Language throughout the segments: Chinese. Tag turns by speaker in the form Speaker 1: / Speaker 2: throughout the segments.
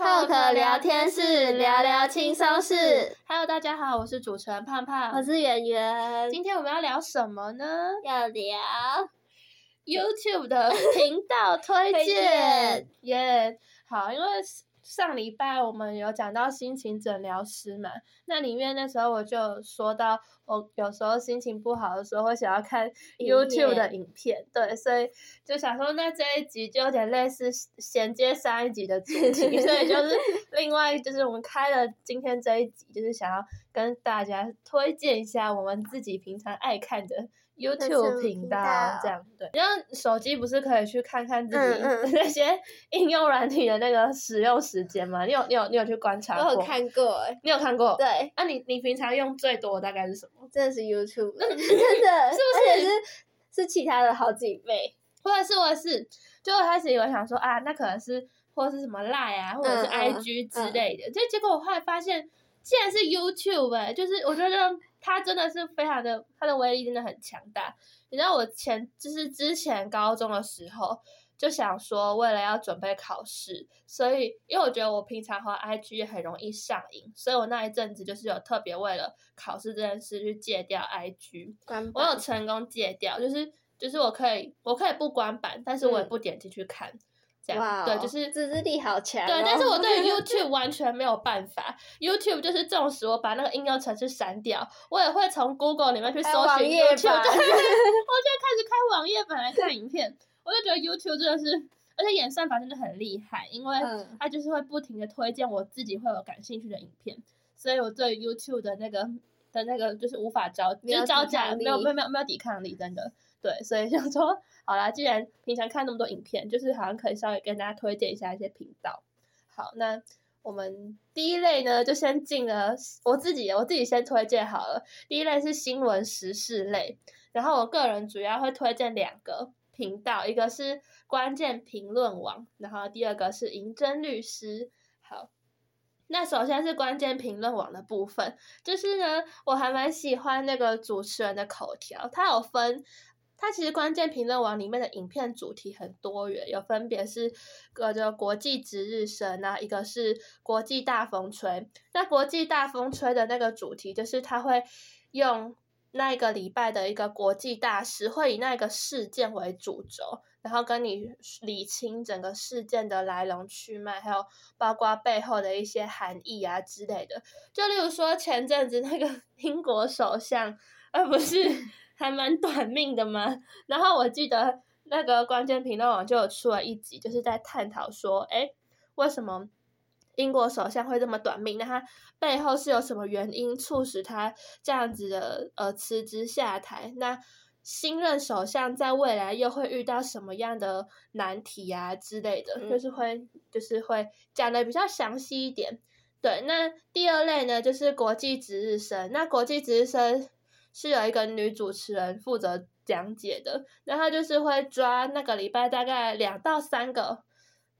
Speaker 1: Talk 聊天室，聊聊轻松事。
Speaker 2: Hello，大家好，我是主持人胖胖，
Speaker 1: 我是圆圆。
Speaker 2: 今天我们要聊什么呢？
Speaker 1: 要聊
Speaker 2: YouTube 的频道推荐。耶，yeah, 好，因为。上礼拜我们有讲到心情诊疗师嘛，那里面那时候我就说到，我有时候心情不好的时候会想要看 YouTube 的影片，对，所以就想说那这一集就有点类似衔接上一集的主题，所以就 是另外就是我们开了今天这一集，就是想要跟大家推荐一下我们自己平常爱看的。YouTube 频道这样对，然后手机不是可以去看看自己 那些应用软体的那个使用时间吗？你有你有你有去观察过？
Speaker 1: 我有看过哎，
Speaker 2: 你有看过？
Speaker 1: 对，
Speaker 2: 那你你平常用最多大概是什么？
Speaker 1: 真的是 YouTube，真的 是不是？是是其他的好几倍，
Speaker 2: 或者是我是，就我开始以为想说啊，那可能是或是什么 Line 啊，或者是 IG 之类的，就结果我后来发现，竟然是 YouTube 哎，就是我觉得。它真的是非常的，它的威力真的很强大。你知道我前就是之前高中的时候就想说，为了要准备考试，所以因为我觉得我平常和 IG 也很容易上瘾，所以我那一阵子就是有特别为了考试这件事去戒掉 IG。我有成功戒掉，就是就是我可以我可以不关板，但是我也不点进去看。嗯
Speaker 1: 哇，
Speaker 2: 对，就是
Speaker 1: 自制力好强哦。
Speaker 2: 对，但是我对 YouTube 完全没有办法。YouTube 就是纵使我把那个应用程式删掉，我也会从 Google 里面去搜寻 YouTube。对，我就开始开网页本来看 影片。我就觉得 YouTube 真的是，而且演算法真的很厉害，因为它就是会不停的推荐我自己会有感兴趣的影片，所以我对 YouTube 的那个的那个就是无法招，就是招架，没有没有没有没有抵抗力，真的。对，所以想说，好啦，既然平常看那么多影片，就是好像可以稍微跟大家推荐一下一些频道。好，那我们第一类呢，就先进了我自己，我自己先推荐好了。第一类是新闻时事类，然后我个人主要会推荐两个频道，一个是关键评论网，然后第二个是银针律师。好，那首先是关键评论网的部分，就是呢，我还蛮喜欢那个主持人的口条，他有分。它其实关键评论网里面的影片主题很多元，有分别是个就国际值日生啊，一个是国际大风吹。那国际大风吹的那个主题就是他会用那一个礼拜的一个国际大事，会以那个事件为主轴，然后跟你理清整个事件的来龙去脉，还有包括背后的一些含义啊之类的。就例如说前阵子那个 英国首相，而不是。还蛮短命的嘛，然后我记得那个关键评论网就有出了一集，就是在探讨说，诶，为什么英国首相会这么短命？那他背后是有什么原因促使他这样子的呃辞职下台？那新任首相在未来又会遇到什么样的难题啊之类的？嗯、就是会就是会讲的比较详细一点。对，那第二类呢，就是国际值日生。那国际值日生。是有一个女主持人负责讲解的，然后就是会抓那个礼拜大概两到三个，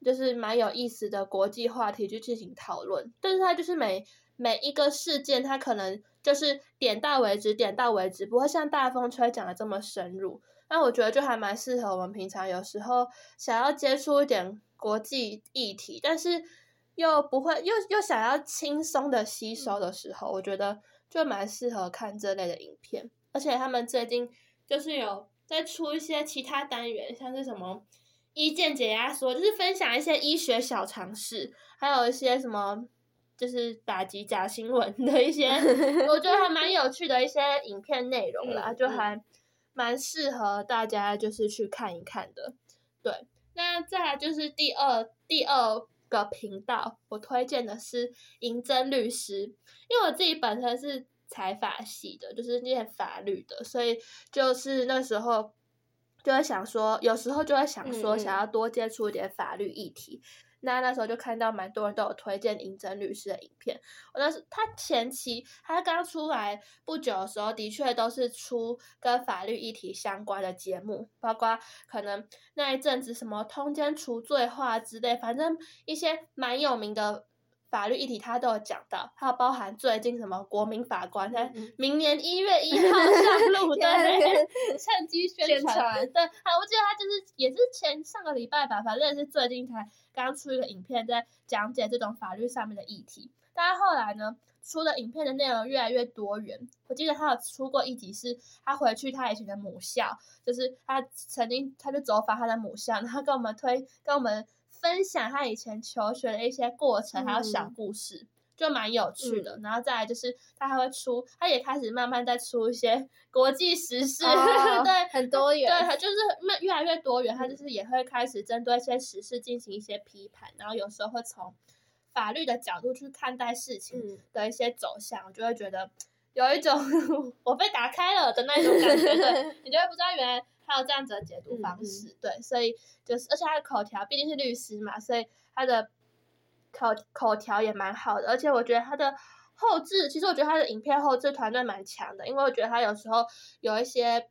Speaker 2: 就是蛮有意思的国际话题去进行讨论。但是它就是每每一个事件，它可能就是点到为止，点到为止，不会像大风吹讲的这么深入。那我觉得就还蛮适合我们平常有时候想要接触一点国际议题，但是又不会又又想要轻松的吸收的时候，我觉得。就蛮适合看这类的影片，而且他们最近就是有在出一些其他单元，像是什么医健解压缩，就是分享一些医学小常识，还有一些什么就是打击假新闻的一些，我觉得还蛮有趣的一些影片内容啦，就还蛮适合大家就是去看一看的。对，那再来就是第二第二。个频道，我推荐的是银针律师，因为我自己本身是财法系的，就是念法律的，所以就是那时候就会想说，有时候就会想说，想要多接触一点法律议题。嗯那那时候就看到蛮多人都有推荐银针律师的影片。我那时他前期他刚出来不久的时候，的确都是出跟法律议题相关的节目，包括可能那一阵子什么通奸除罪化之类，反正一些蛮有名的法律议题他都有讲到。还有包含最近什么国民法官在明年一月一号上路的，趁机宣传。对，好，我记得他就是也是前上个礼拜吧，反正也是最近才。刚出一个影片在讲解这种法律上面的议题。但是后来呢，出的影片的内容越来越多元。我记得他有出过一集是，他回去他以前的母校，就是他曾经他就走访他的母校，然后跟我们推跟我们分享他以前求学的一些过程，还有小故事。嗯就蛮有趣的，嗯、然后再来就是他还会出，他也开始慢慢在出一些 国际时事，哦、对，
Speaker 1: 很多元，
Speaker 2: 对，他就是越越来越多元，他就是也会开始针对一些时事进行一些批判，然后有时候会从法律的角度去看待事情的一些走向，我就会觉得 有一种 我被打开了的那种感觉，对，你就会不知道原来还有这样子的解读方式，嗯、对，所以就是而且他的口条毕竟是律师嘛，所以他的。口口条也蛮好的，而且我觉得他的后置，其实我觉得他的影片后置团队蛮强的，因为我觉得他有时候有一些，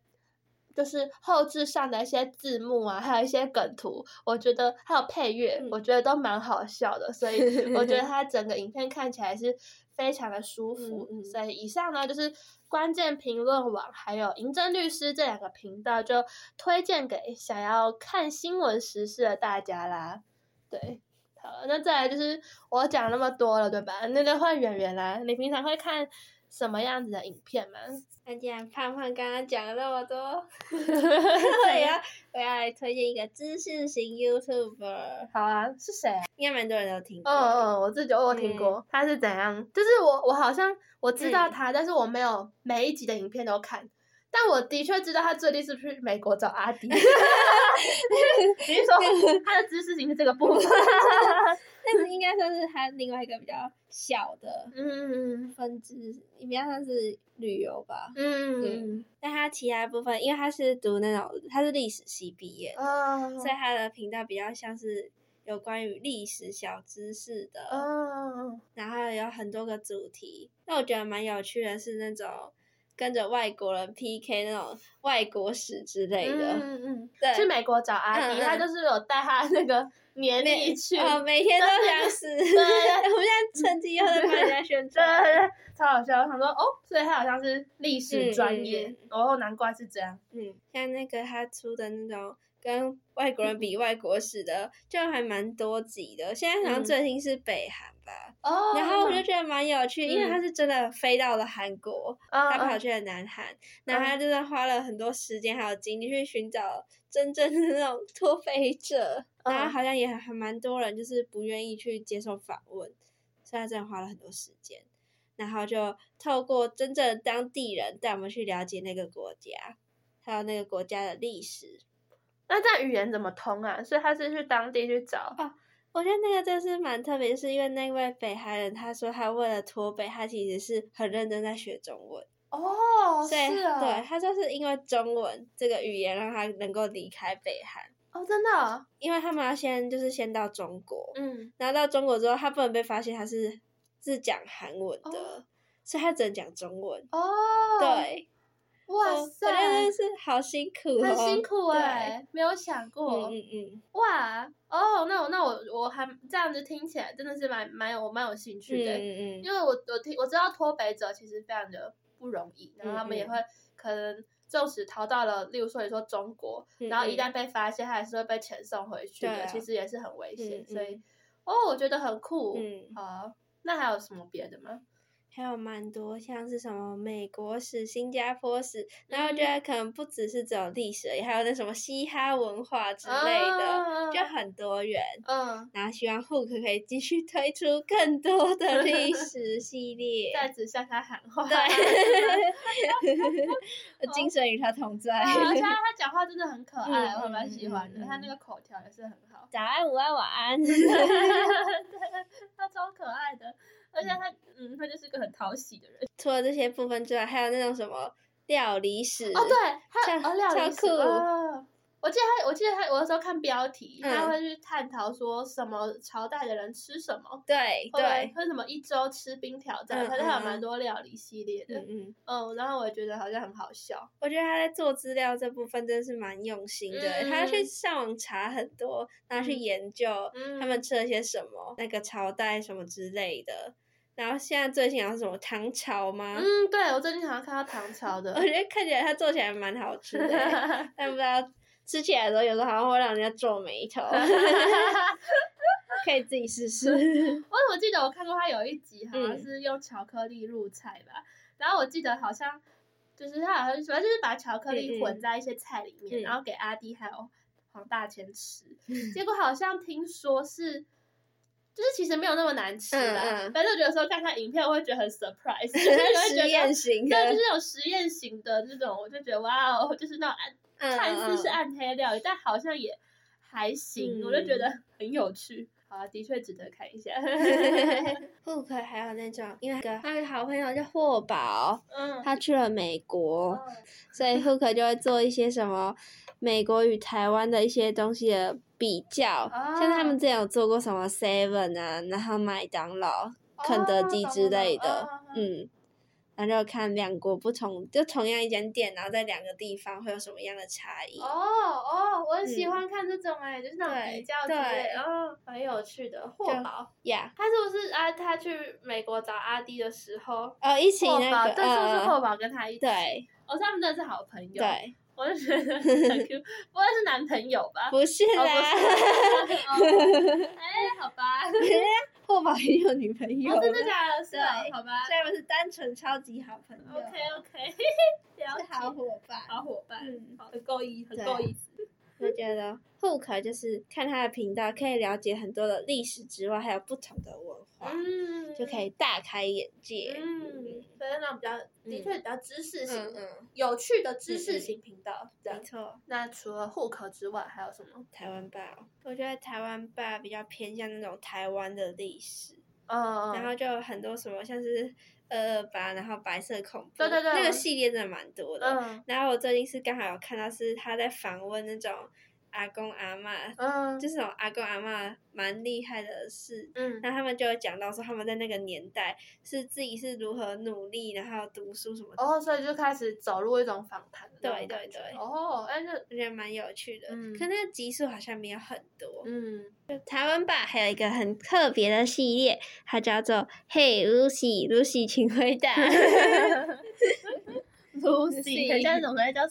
Speaker 2: 就是后置上的一些字幕啊，还有一些梗图，我觉得还有配乐，我觉得都蛮好笑的，所以 我觉得他整个影片看起来是非常的舒服。所以以上呢，就是关键评论网还有银针律师这两个频道，就推荐给想要看新闻时事的大家啦。对。好，那再来就是我讲那么多了，对吧？那就换圆圆啦。你平常会看什么样子的影片吗？
Speaker 1: 那既然胖胖刚刚讲了那么多，我要我要来推荐一个知识型 YouTuber。
Speaker 2: 好啊，是谁啊？
Speaker 1: 应该蛮多人都听过。
Speaker 2: 嗯嗯，我自己有听过。嗯、他是怎样？就是我我好像我知道他，嗯、但是我没有每一集的影片都看。但我的确知道他最近是不是去美国找阿迪？你是说他的知识型是这个部分？
Speaker 1: 但是应该算是他另外一个比较小的嗯分支，比较像是旅游吧。嗯嗯。但他其他部分，因为他是读那种他是历史系毕业的，哦、所以他的频道比较像是有关于历史小知识的。哦。然后有很多个主题，那我觉得蛮有趣的是那种。跟着外国人 PK 那种外国史之类的，嗯嗯，对，
Speaker 2: 去美国找阿迪，他就是有带他那个年历去，
Speaker 1: 哦，每天都想死，对，我们现在趁机又在帮人家宣传，对，对，
Speaker 2: 超好笑。他说哦，所以他好像是历史专业，哦，难怪是这样。
Speaker 1: 嗯，像那个他出的那种跟外国人比外国史的，就还蛮多集的。现在好像最新是北韩。哦，oh, 然后我就觉得蛮有趣，嗯、因为他是真的飞到了韩国，嗯、他跑去了南韩，然后、嗯、他真的花了很多时间还有精力去寻找真正的那种脱北者，嗯、然后好像也还蛮多人就是不愿意去接受访问，所以他真的花了很多时间，然后就透过真正的当地人带我们去了解那个国家，还有那个国家的历史。
Speaker 2: 那这样语言怎么通啊？所以他是去当地去找。
Speaker 1: 啊我觉得那个真是蛮特别，是因为那位北韩人他说他为了脱北，他其实是很认真在学中文。
Speaker 2: 哦，
Speaker 1: 所以是啊，对，他说是因为中文这个语言让他能够离开北韩
Speaker 2: 哦，真的，
Speaker 1: 因为他们要先就是先到中国，嗯，然后到中国之后他不能被发现他是是讲韩文的，哦，所以他只能讲中文哦，对。
Speaker 2: 哇塞，
Speaker 1: 我真的是好辛苦，哦，
Speaker 2: 很辛苦哎，对没有想过，
Speaker 1: 嗯嗯，嗯
Speaker 2: 哇，哦，那我那我我还这样子听起来真的是蛮蛮有蛮有兴趣的，嗯。嗯，嗯因为我我听我知道脱北者其实非常的不容易，然后他们也会可能纵使逃到了，例如说你说中国，然后一旦被发现，他还是会被遣送回去的，其实也是很危险，所以哦，我觉得很酷，嗯，好，那还有什么别的吗？
Speaker 1: 还有蛮多，像是什么美国史、新加坡史，然后我觉得可能不只是只有历史，也还有那什么嘻哈文化之类的，哦、就很多元。嗯，然后希望 Hook 可以继续推出更多的历史 系列，
Speaker 2: 在此向他喊话。
Speaker 1: 对，精神与他同在。
Speaker 2: 而且他讲话真的很可爱，嗯、我蛮喜欢的。嗯、他那个口条也是很好。
Speaker 1: 早安，午安，晚安。
Speaker 2: 他超可爱的。而且他，嗯，他就是个很讨喜的人。
Speaker 1: 除了这些部分之外，还有那种什么料理史
Speaker 2: 哦，对，他
Speaker 1: 像
Speaker 2: 哦，料理史。我记得他，我记得他，我有时候看标题，他会去探讨说什么朝代的人吃什么，
Speaker 1: 对对，
Speaker 2: 或什么一周吃冰挑战，他就有蛮多料理系列的，嗯嗯，然后我觉得好像很好笑。
Speaker 1: 我觉得他在做资料这部分真的是蛮用心的，他去上网查很多，然后去研究他们吃了些什么，那个朝代什么之类的。然后现在最近好像什么唐朝吗？
Speaker 2: 嗯，对，我最近好像看到唐朝的，
Speaker 1: 我觉得看起来他做起来蛮好吃的，但不知道。吃起来的时候，有时候好像会让人家皱眉头。可以自己试试。
Speaker 2: 我怎么 记得我看过他有一集，好像是用巧克力入菜吧。嗯、然后我记得好像就是他好像主要就是把巧克力混在一些菜里面，嗯、然后给阿弟还有黄大千吃。嗯、结果好像听说是。就是其实没有那么难吃啦，嗯嗯、反正我觉得说看看影片，我会觉得很 surprise，就是
Speaker 1: 实验型的，
Speaker 2: 对，就是那种实验型的那种，我就觉得哇哦，就是那种暗，看似是暗黑料理，嗯、但好像也还行，嗯、我就觉得 很有趣。好啊，的确值得看一下。
Speaker 1: Hook 还有那种，因为他有个好朋友叫霍宝，嗯，他去了美国，嗯、所以 Hook 就会做一些什么美国与台湾的一些东西的。比较，像他们之前有做过什么 Seven 啊，然后麦当劳、肯德基之类的，嗯，然后就看两国不同，就同样一间店，然后在两个地方会有什么样的差异。
Speaker 2: 哦哦，我很喜欢看这种哎，就是那种比较对，哦，很有趣的。霍宝，
Speaker 1: 呀，
Speaker 2: 他是不是啊？他去美国找阿迪的时候，
Speaker 1: 哦，一起那个，
Speaker 2: 对，是不是霍宝跟他一起？
Speaker 1: 对，
Speaker 2: 哦，他们真的是好朋友。
Speaker 1: 对。
Speaker 2: 我就觉得很 Q，不会是男朋友吧？
Speaker 1: 不是啦，
Speaker 2: 哎，好吧，
Speaker 1: 霍宝也有女朋友，
Speaker 2: 真的假的？是好吧，
Speaker 1: 所以我们是单纯超级好朋友。
Speaker 2: OK OK，
Speaker 1: 是好伙伴，
Speaker 2: 好伙伴，嗯，很够意，很够意思。
Speaker 1: 我觉得 Hook 就是看他的频道，可以了解很多的历史之外，还有不同的文化，嗯，就可以大开眼界。
Speaker 2: 嗯，对，那种比较的确比较知识型，嗯，有趣的知识型频道，没错。那除了 Hook 之外，还有什么？
Speaker 1: 台湾吧，我觉得台湾吧比较偏向那种台湾的历史，嗯，然后就有很多什么像是二二八，然后白色恐怖，
Speaker 2: 对对对，
Speaker 1: 那个系列真的蛮多的。嗯，然后我最近是刚好有看到是他在访问那种。阿公阿嬷，嗯，就是那种阿公阿嬷蛮厉害的事，嗯，那他们就有讲到说他们在那个年代是自己是如何努力，然后读书什么的，
Speaker 2: 哦，所以就开始走入一种访谈，
Speaker 1: 对对对，
Speaker 2: 哦，哎，就
Speaker 1: 我觉得蛮有趣的，嗯，可那个集数好像没有很多，嗯，台湾吧还有一个很特别的系列，它叫做 Hey Lucy，Lucy 请回答。
Speaker 2: Lucy，很像那种在叫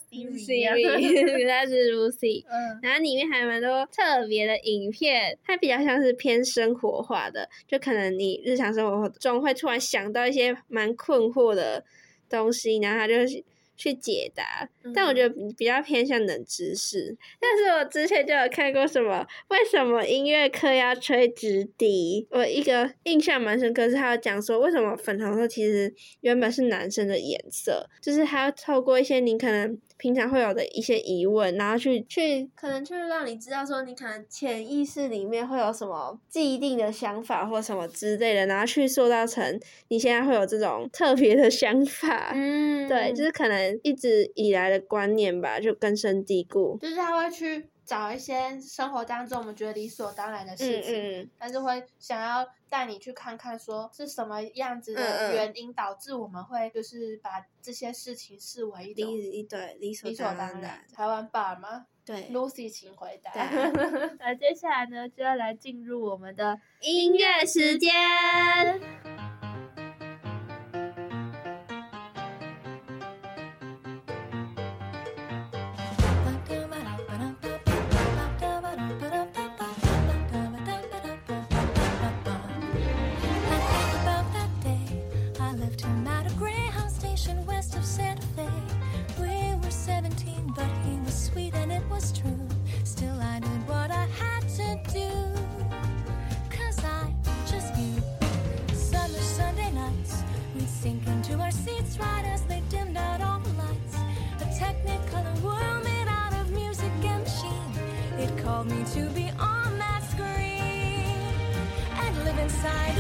Speaker 2: 样，
Speaker 1: 原来是 Lucy。嗯，然后里面还有蛮多特别的影片，它比较像是偏生活化的，就可能你日常生活中会突然想到一些蛮困惑的东西，然后它就是。去解答，但我觉得比较偏向冷知识。嗯、但是我之前就有看过什么，为什么音乐课要吹直笛？我一个印象蛮深刻，是他有讲说，为什么粉红色其实原本是男生的颜色，就是他要透过一些你可能。平常会有的一些疑问，然后去去，可能就是让你知道说，你可能潜意识里面会有什么既定的想法或什么之类的，然后去塑造成你现在会有这种特别的想法。嗯，对，就是可能一直以来的观念吧，就根深蒂固。
Speaker 2: 就是他会去。找一些生活当中我们觉得理所当然的事情，嗯嗯、但是会想要带你去看看，说是什么样子的原因导致我们会就是把这些事情视为一种
Speaker 1: 理对理所当然。
Speaker 2: 台湾爸吗？
Speaker 1: 对
Speaker 2: ，Lucy，请回答。那接下来呢，就要来进入我们的
Speaker 1: 音乐时间。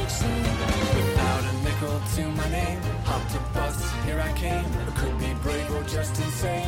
Speaker 3: Without
Speaker 4: a nickel to my name, hopped a bus, here I came. I could be
Speaker 3: brave or just insane.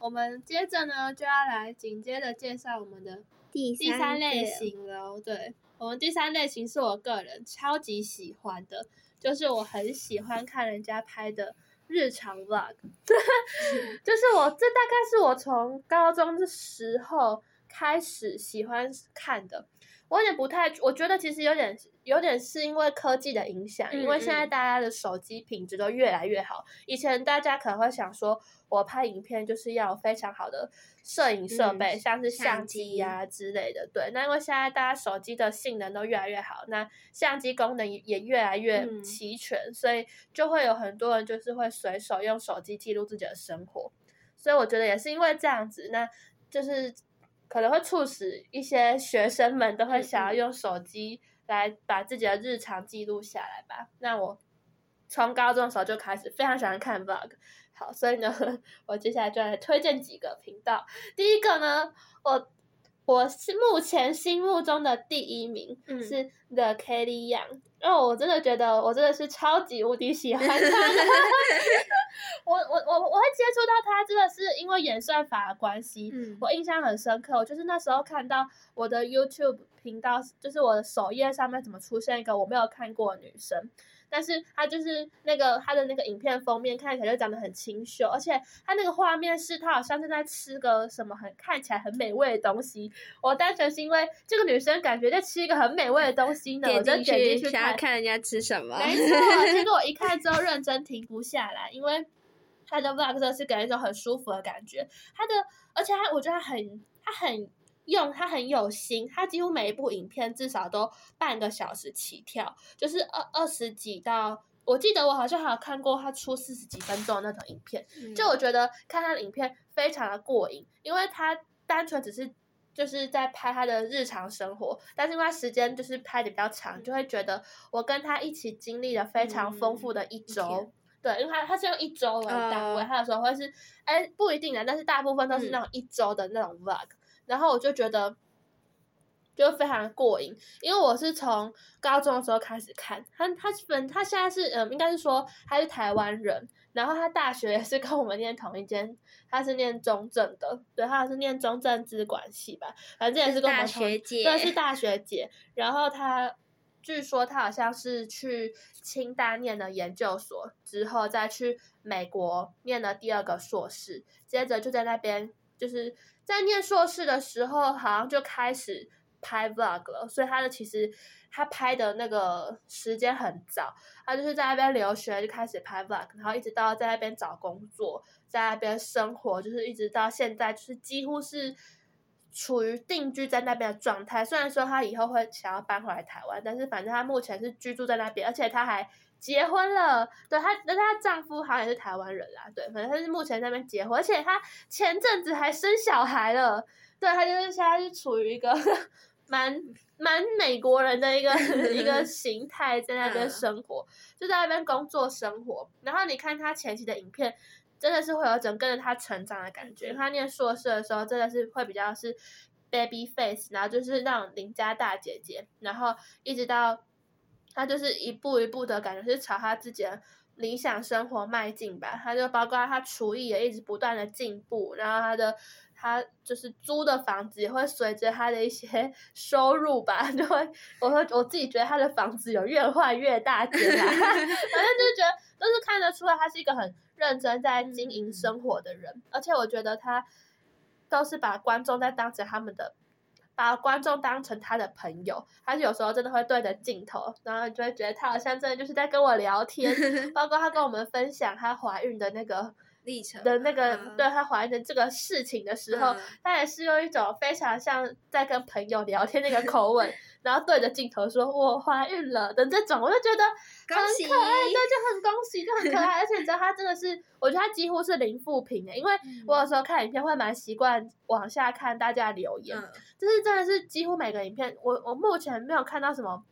Speaker 2: 我们接着呢就要来紧接着介绍我们的第第三类型了。对，我们第三类型是我个人超级喜欢的，就是我很喜欢看人家拍的日常 vlog，就是我这大概是我从高中的时候开始喜欢看的。我有点不太，我觉得其实有点有点是因为科技的影响，嗯嗯，因为现在大家的手机品质都越来越好。以前大家可能会想说，我拍影片就是要有非常好的摄影设备，嗯、像是相机呀、啊、之类的。对，那因为现在大家手机的性能都越来越好，那相机功能也越来越齐全，嗯、所以就会有很多人就是会随手用手机记录自己的生活。所以我觉得也是因为这样子，那就是。可能会促使一些学生们都会想要用手机来把自己的日常记录下来吧。那我从高中的时候就开始非常喜欢看 vlog，好，所以呢，我接下来就来推荐几个频道。第一个呢，我我是目前心目中的第一名是 The Kelly Young，因为我真的觉得我真的是超级无敌喜欢他的。我我我我会接触到他，真的是因为演算法的关系，嗯、我印象很深刻。我就是那时候看到我的 YouTube 频道，就是我的首页上面怎么出现一个我没有看过的女生，但是她就是那个她的那个影片封面看起来就长得很清秀，而且她那个画面是她好像正在吃个什么很看起来很美味的东西。我单纯是因为这个女生感觉在吃一个很美味的东西呢，我就点进去
Speaker 1: 要看人家吃什么。
Speaker 2: 没错，结果我一 看之后认真停不下来，因为。他的 vlog 是给人一种很舒服的感觉，他的，而且他我觉得他很，他很用，他很有心，他几乎每一部影片至少都半个小时起跳，就是二二十几到，我记得我好像还有看过他出四十几分钟的那种影片，嗯、就我觉得看他的影片非常的过瘾，因为他单纯只是就是在拍他的日常生活，但是因为他时间就是拍的比较长，嗯、就会觉得我跟他一起经历了非常丰富的一周。嗯对，因为他他是用一周为单位，他有时候会是，哎，不一定的，但是大部分都是那种一周的那种 vlog，嗯、然后我就觉得就非常过瘾，因为我是从高中的时候开始看他，他本他现在是嗯，应该是说他是台湾人，然后他大学也是跟我们念同一间，他是念中正的，对，他是念中正资管系吧，反正也是跟我
Speaker 1: 们学姐，
Speaker 2: 对，是大学姐，然后他。据说他好像是去清大念了研究所，之后再去美国念了第二个硕士，接着就在那边就是在念硕士的时候，好像就开始拍 vlog 了。所以他的其实他拍的那个时间很早，他就是在那边留学就开始拍 vlog，然后一直到在那边找工作，在那边生活，就是一直到现在，就是几乎是。处于定居在那边的状态，虽然说他以后会想要搬回来台湾，但是反正他目前是居住在那边，而且他还结婚了。对，她，但她丈夫好像也是台湾人啦。对，反正她是目前在那边结婚，而且她前阵子还生小孩了。对，她就是现在是处于一个 蛮蛮美国人的一个 一个形态，在那边生活，就在那边工作生活。然后你看她前期的影片。真的是会有一种跟着她成长的感觉。她念硕士的时候，真的是会比较是 baby face，然后就是那种邻家大姐姐，然后一直到他就是一步一步的感觉是朝他自己的理想生活迈进吧。他就包括他厨艺也一直不断的进步，然后他的他就是租的房子也会随着他的一些 收入吧，就会我会我自己觉得他的房子有越换越大 间啦，反正就觉得都是看得出来他是一个很。认真在经营生活的人，而且我觉得他都是把观众在当成他们的，把观众当成他的朋友。他有时候真的会对着镜头，然后你就会觉得他好像真的就是在跟我聊天。包括他跟我们分享他怀孕的那个
Speaker 1: 历程
Speaker 2: 的那个，对他怀孕的这个事情的时候，他也是用一种非常像在跟朋友聊天那个口吻。然后对着镜头说“我怀孕了”的这种，我就觉得很可爱，对，就很恭喜，就很可爱。而且你知道他真的是，我觉得他几乎是零负评的，因为我有时候看影片会蛮习惯往下看大家留言，嗯、就是真的是几乎每个影片，我我目前没有看到什么，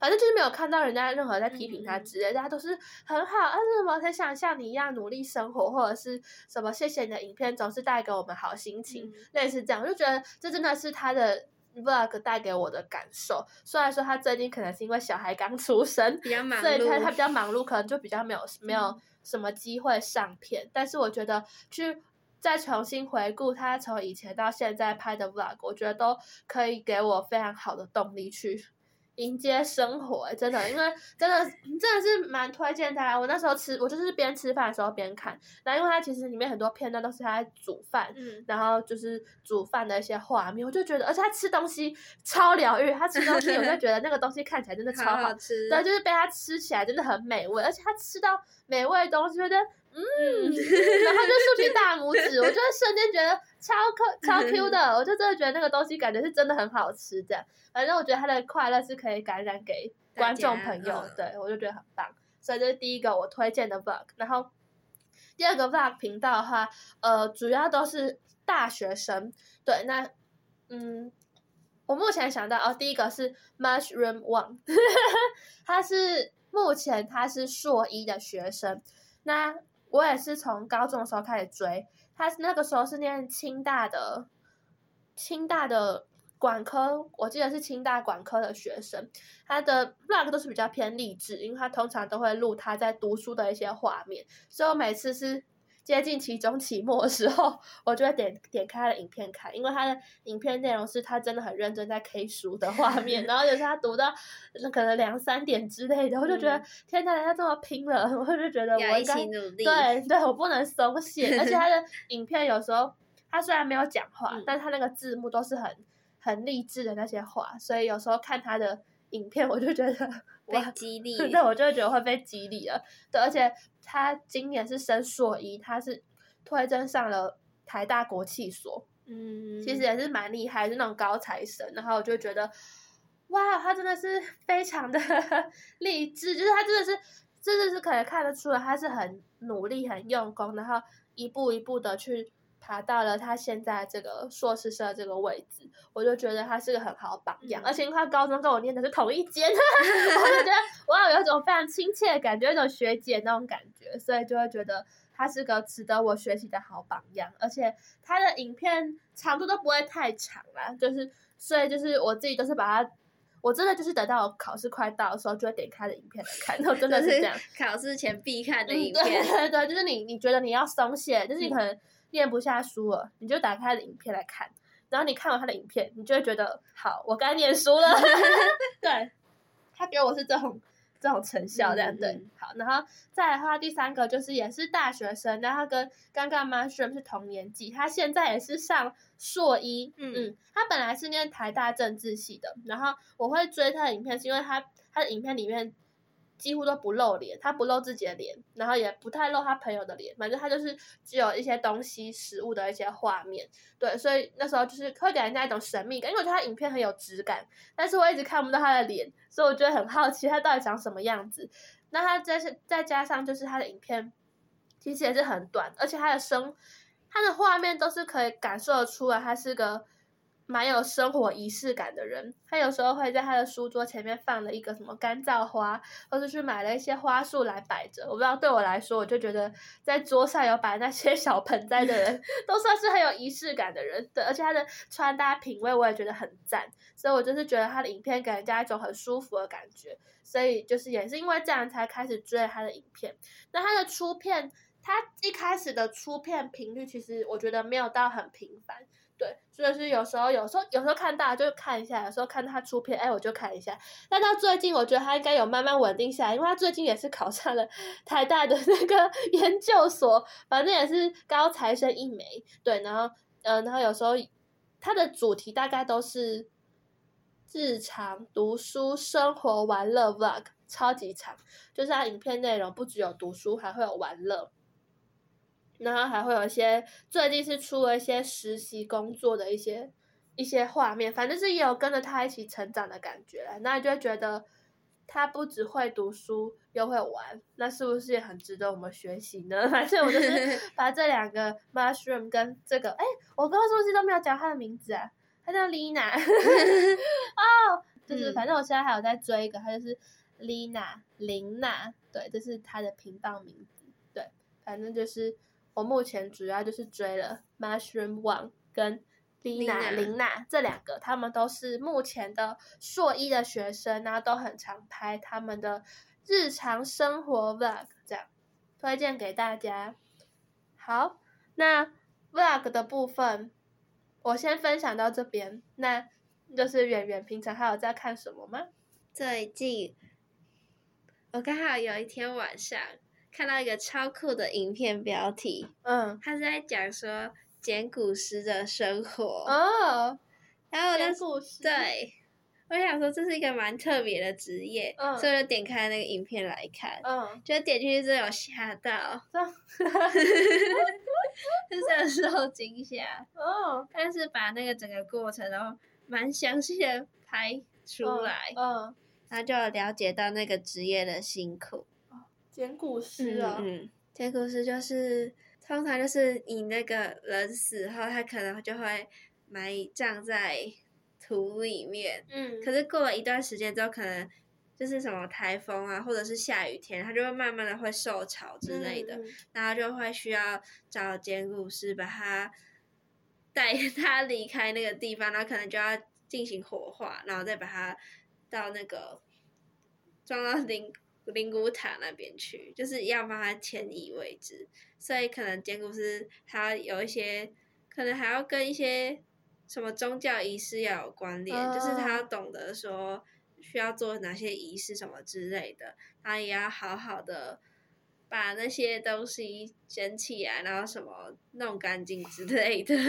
Speaker 2: 反正就是没有看到人家任何在批评他之类，大家都是很好，啊什么很想像你一样努力生活，或者是什么谢谢你的影片总是带给我们好心情，嗯、类似这样，我就觉得这真的是他的。Vlog 带给我的感受，虽然说他最近可能是因为小孩刚 出生，
Speaker 1: 比较忙，
Speaker 2: 所以他他比较忙碌，可能就比较没有 没有什么机会上片。嗯、但是我觉得去再重新回顾他从以前到现在拍的 Vlog，我觉得都可以给我非常好的动力去。迎接生活，欸，真的，因为真的真的是蛮推荐他。我那时候吃，我就是边吃饭的时候边看。然后，因为他其实里面很多片段都是他在煮饭，嗯，然后就是煮饭的一些画面，我就觉得，而且他吃东西超疗愈。他吃东西，我就觉得那个东西看起来真的超好
Speaker 1: 吃。
Speaker 2: 对，就是被他吃起来真的很美味，而且他吃到美味的东西，觉得。嗯，然后就竖起大拇指，我就瞬间觉得超可超 Q 的，我就真的觉得那个东西感觉是真的很好吃，这样。反正我觉得他的快乐是可以感染给观众朋友，对，我就觉得很棒。所以这是第一个我推荐的 Vlog。然后第二个 Vlog 频道的话，呃，主要都是大学生。对，那嗯，我目前想到哦，第一个是 Mushroom One，他是目前他是硕一的学生，那。我也是从高中的时候开始追，他那个时候是念清大的，清大的管科，我记得是清大管科的学生，他的 vlog 都是比较偏励志，因为他通常都会录他在读书的一些画面，所以我每次是。接近期中、期末的时候，我就会点点开他的影片看，因为他的影片内容是他真的很认真在 K 书的画面，然后有时候他读到那可能两三点之类的，我就觉得、嗯、天哪，他这么拼了，我就觉得我应该对对，我不能松懈，而且他的 影片有时候他虽然没有讲话，嗯、但他那个字幕都是很很励志的那些话，所以有时候看他的。影片我就觉得
Speaker 1: 被激励，
Speaker 2: 对，我就会觉得会被激励了。对，而且他今年是升硕一，他是推甄上了台大国企所，嗯，其实也是蛮厉害，是那种高材生。然后我就觉得，哇，他真的是非常的 励志，就是他真的是，真的是可以看得出来，他是很努力、很用功，然后一步一步的去。爬到了他现在这个硕士生这个位置，我就觉得他是个很好的榜样，嗯、而且因为他高中跟我念的是同一间，我就觉得哇，有一种非常亲切的感觉，有一种学姐那种感觉，所以就会觉得他是个值得我学习的好榜样，而且他的影片长度都不会太长啦，就是所以就是我自己都是把它，我真的就是等到我考试快到的时候，就会点开他的影片来看，然后真的是这样，
Speaker 1: 考试前必看的影片，
Speaker 2: 嗯、对对，就是你你觉得你要松懈，就是你可能。嗯念不下书了，你就打开他的影片来看，然后你看完他的影片，你就会觉得好，我该念书了。对，他给我是这种这种成效这样、嗯、对。好，然后再来的话，第三个就是也是大学生，然后跟刚刚 Mushroom 是同年纪，他现在也是上硕一，嗯嗯，他本来是念台大政治系的，然后我会追他的影片，是因为他他的影片里面。几乎都不露脸，他不露自己的脸，然后也不太露他朋友的脸，反正他就是只有一些东西、食物的一些画面。对，所以那时候就是会给人家一种神秘感，因为我觉得他影片很有质感，但是我一直看不到他的脸，所以我觉得很好奇他到底长什么样子。那他再是再加上就是他的影片其实也是很短，而且他的声，他的画面都是可以感受得出来，他是个。蛮有生活仪式感的人，他有时候会在他的书桌前面放了一个什么干燥花，或者是买了一些花束来摆着。我不知道对我来说，我就觉得在桌上有摆那些 小盆栽的人，都算是很有仪式感的人。对，而且他的穿搭品味我也觉得很赞，所以我就是觉得他的影片给人家一种很舒服的感觉。所以就是也是因为这样才开始追他的影片。那他的出片，他一开始的出片频率其实我觉得没有到很频繁。对，所以是有时候，有时候，有时候看大就看一下，有时候看他出片，哎，我就看一下。但到最近，我觉得他应该有慢慢稳定下来，因为他最近也是考上了 台大的那个 研究所，反正也是高材生一枚。对，然后，嗯、呃，然后有时候他的主题大概都是日常读书、生活、玩乐 vlog，超级长，就是他影片内容不只有读书，还会有玩乐。然后还会有一些，最近是出了一些实习工作的一些一些画面，反正是也有跟着他一起成长的感觉。那你就会觉得他不只会读书，又会玩，那是不是也很值得我们学习呢？反正我就是 把这两个 mushroom 跟这个，哎，我刚刚是不是都没有讲他的名字啊？他叫 Lina，哦，就是反正我现在还有在追一个，他就是 Lina 林娜，对，这是他的频道名字，对，反正就是。我目前主要就是追了 Mushroom One 跟 Lina 林娜这两个，他们都是目前的硕一的学生，然后都很常拍他们的日常生活 Vlog，这样推荐给大家。好，那 Vlog 的部分我先分享到这边。那就是圆圆平常还有在看什么吗？
Speaker 1: 最近我刚好有一天晚上。看到一个超酷的影片标题，嗯，他是在讲说捡古诗的生活哦，然后我就对，我想说这是一个蛮特别的职业，嗯，所以我就点开那个影片来看，嗯，就点进去之后有吓到，嗯，就是受惊吓，哦，但是把那个整个过程然后蛮详细的拍出来，嗯，然后就了解到那个职业的辛苦。
Speaker 2: 捡骨师啊，
Speaker 1: 嗯，捡古诗就是通常就是你那个人死后，他可能就会埋葬在土里面，嗯，可是过了一段时间之后，可能就是什么台风啊，或者是下雨天，它就会慢慢的会受潮之类的，嗯、然后就会需要找捡骨师把它带 它离开那个地方，然后可能就要进行火化，然后再把它到那个装到灵。灵骨塔那边去，就是要帮他迁移位置，所以可能捡骨师他有一些，可能还要跟一些什么宗教仪式要有关联，哦、就是他要懂得说需要做哪些仪式什么之类的，他也要好好的把那些东西捡起来，然后什么弄干净之类的。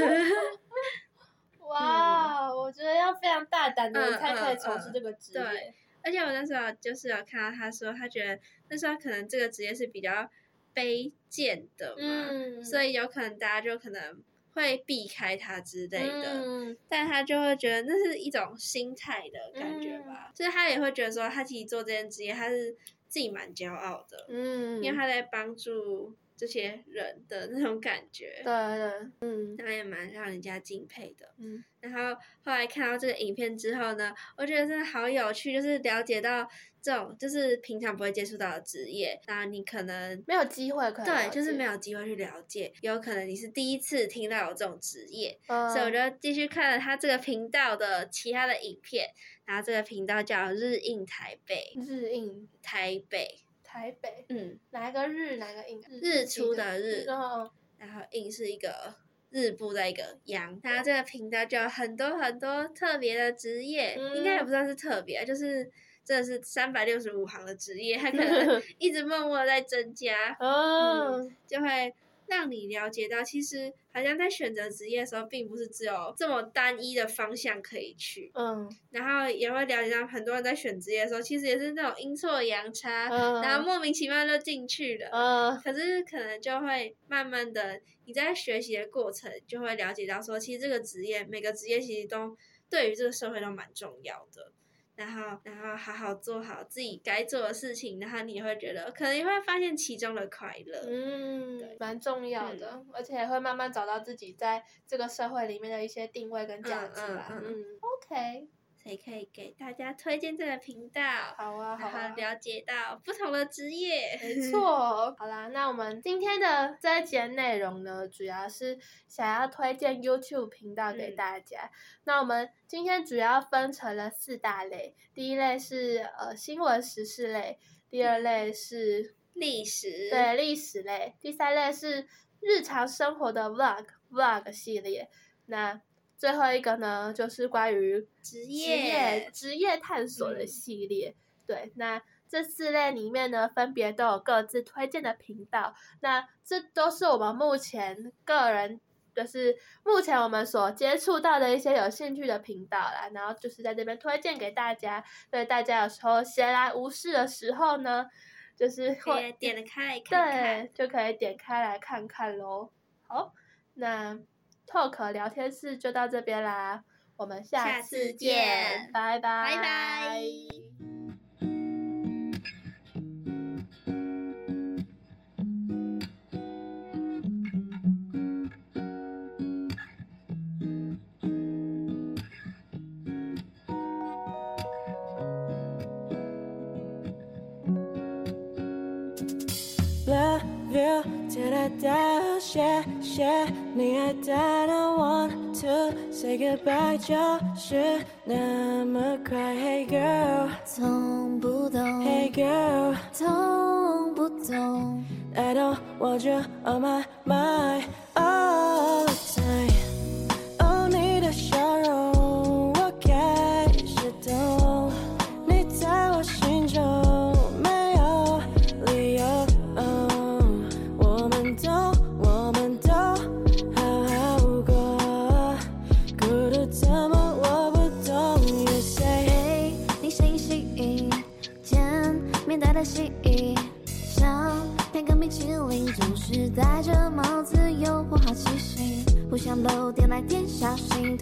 Speaker 2: 哇，嗯、我觉得要非常大胆的才可以从事这个职业。
Speaker 1: 嗯嗯嗯而且我那时候就是有看到他说，他觉得那时候可能这个职业是比较卑贱的嘛，嗯、所以有可能大家就可能会避开他之类的，嗯、但他就会觉得那是一种心态的感觉吧，嗯、就是他也会觉得说，他其实做这件职业，他是自己蛮骄傲的，嗯，因为他在帮助。这些人的那种感觉，对对，嗯，那也蛮让人家敬佩的。嗯，然后后来看到这个影片之后呢，我觉得真的好有趣，就是了解到这种就是平常不会接触到的职业，那你可能
Speaker 2: 没有机会
Speaker 1: 对，就是没有机会去了解，有可能你是第一次听到有这种职业，嗯，所以我就继续看了他这个频道的其他的影片，然后这个频道叫日印台北，
Speaker 2: 日印
Speaker 1: 台北。
Speaker 2: 台北，嗯，哪一个日，哪个印？
Speaker 1: 日出的日，然后印是一个日部的一个阳。它这个频道就有很多很多特别的职业，嗯、应该也不算是特别，就是真的是三百六十五行的职业，他可 能一直默默在增加，嗯，就会。让你了解到，其实好像在选择职业的时候，并不是只有这么单一的方向可以去。嗯。然后也会了解到，很多人在选职业的时候，其实也是那种阴错阳差，嗯、然后莫名其妙就进去了。嗯。可是可能就会慢慢的，你在学习的过程就会了解到，说其实这个职业，每个职业其实都对于这个社会都蛮重要的。然后，然后好好做好自己该做的事情，然后你会觉得，可能也会发现其中的快乐。
Speaker 2: 嗯，蛮重要的，嗯，而且会慢慢找到自己在这个社会里面的一些定位跟价值吧。嗯，嗯，嗯，嗯
Speaker 1: 也可以给大家推荐这个频道，
Speaker 2: 好啊，好啊，
Speaker 1: 然后了解到不同的职业，
Speaker 2: 没错。好啦，那我们今天的这一节内容呢，主要是想要推荐 YouTube 频道给大家。嗯、那我们今天主要分成了四大类，第一类是呃新闻时事类，第二类是
Speaker 1: 历史，
Speaker 2: 对历史类，第三类是日常生活的 Vlog Vlog 系列。那最后一个呢，就是关于职业职业探索的系列。嗯、对，那这四类里面呢，分别都有各自推荐的频道。那这都是我们目前个人，就是目前我们所接触到的一些有兴趣的频道啦。然后就是在这边推荐给大家，对大家有时候闲来无事的时候呢，就是会
Speaker 1: 点开来看看，
Speaker 2: 对，就可以点开来看看喽。好，那。Talk 聊天室就到这边啦，我们下次见，拜拜，拜拜。
Speaker 5: 谢谢你爱的 don't want to say goodbye，就是那么快。Hey girl，
Speaker 3: 懂不懂？
Speaker 5: Hey girl，
Speaker 3: 懂不懂？
Speaker 5: I don't want you on my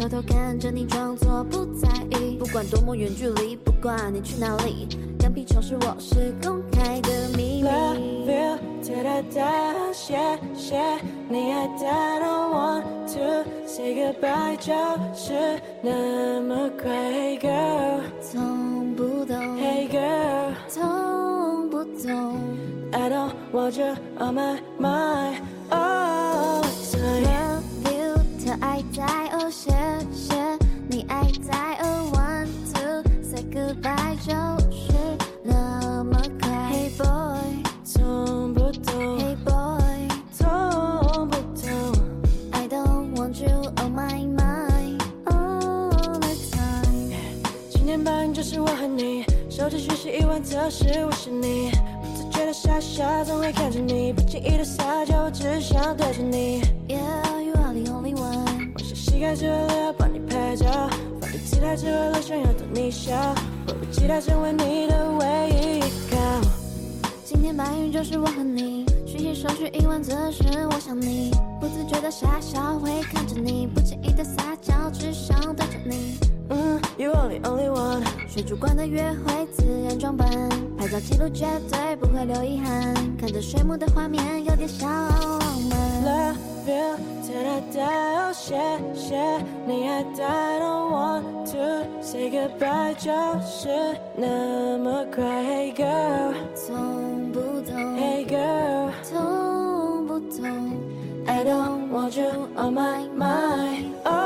Speaker 5: 偷偷看着你，装作不在意。不管多么远距离，不管你去哪里，羊皮球是我是公开的秘密。Love you，哒哒哒，谢谢你爱的，don't want to say goodbye，就是那么快。Hey girl，懂不懂？Hey girl，懂。I don't want you on my mind 爱在哦，谢谢你爱在哦。One two say goodbye 就是那么快。Hey boy，懂不懂？Hey boy，懂不懂？I don't want you on my mind all the time。今天白云就是我和你，手机讯息一万则是我是你。觉得傻傻，总会看着你，不经意的撒娇，只想对着你。Yeah, you 膝盖只为了要帮你拍照，放低姿态只为了想要逗你笑，迫不及待成为你的唯一依靠。今天白云就是我和你，讯息收取一万次是我想你，不自觉的傻笑会看着你，不经意的撒娇，只想对着你。嗯，You are the only one。水族馆的约会，自然装扮，拍照记录绝对不会留遗憾。看着水母的画面，有点小浪漫。real till I die. I'll share, share. 네 I don't want to say goodbye. 저 I'm cry. Hey girl, 통보통. Hey girl, 통보통. I don't want you on my mind. Oh.